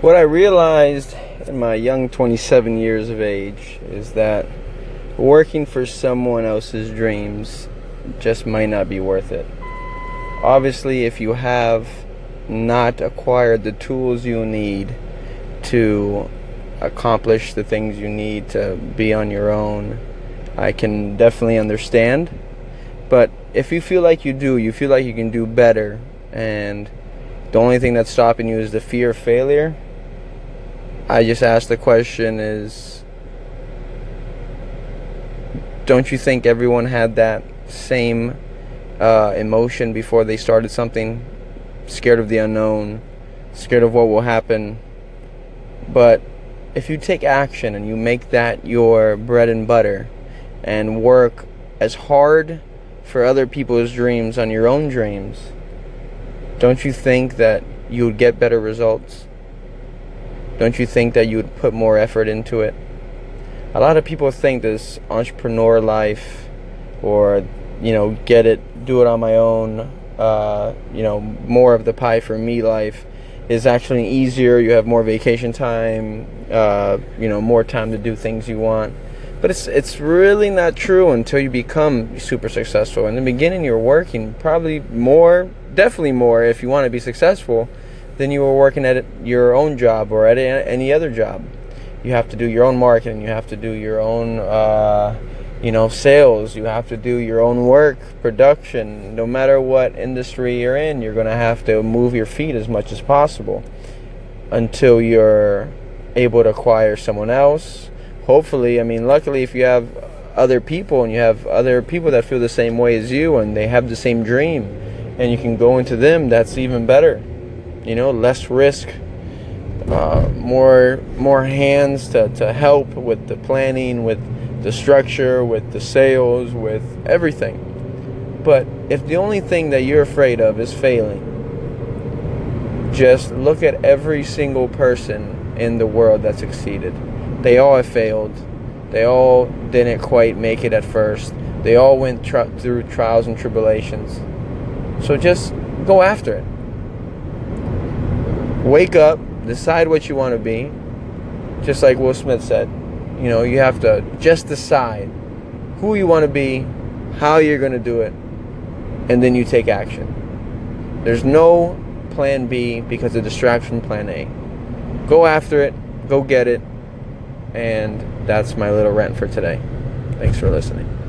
What I realized in my young 27 years of age is that working for someone else's dreams just might not be worth it. Obviously, if you have not acquired the tools you need to accomplish the things you need to be on your own, I can definitely understand. But if you feel like you do, you feel like you can do better, and the only thing that's stopping you is the fear of failure, I just asked the question is don't you think everyone had that same uh, emotion before they started something? Scared of the unknown, scared of what will happen. But if you take action and you make that your bread and butter and work as hard for other people's dreams on your own dreams, don't you think that you would get better results? Don't you think that you would put more effort into it? A lot of people think this entrepreneur life or, you know, get it, do it on my own, uh, you know, more of the pie for me life is actually easier. You have more vacation time, uh, you know, more time to do things you want. But it's it's really not true until you become super successful. In the beginning, you're working probably more, definitely more, if you want to be successful than you were working at your own job or at any other job. You have to do your own marketing. You have to do your own, uh, you know, sales. You have to do your own work, production. No matter what industry you're in, you're going to have to move your feet as much as possible until you're able to acquire someone else. Hopefully, I mean, luckily, if you have other people and you have other people that feel the same way as you and they have the same dream and you can go into them, that's even better you know, less risk, uh, more more hands to, to help with the planning, with the structure, with the sales, with everything. But if the only thing that you're afraid of is failing, just look at every single person in the world that succeeded. They all have failed. They all didn't quite make it at first. They all went tra- through trials and tribulations. So just go after it wake up, decide what you want to be. Just like Will Smith said, you know, you have to just decide who you want to be, how you're going to do it, and then you take action. There's no plan B because of distraction plan A. Go after it, go get it, and that's my little rant for today. Thanks for listening.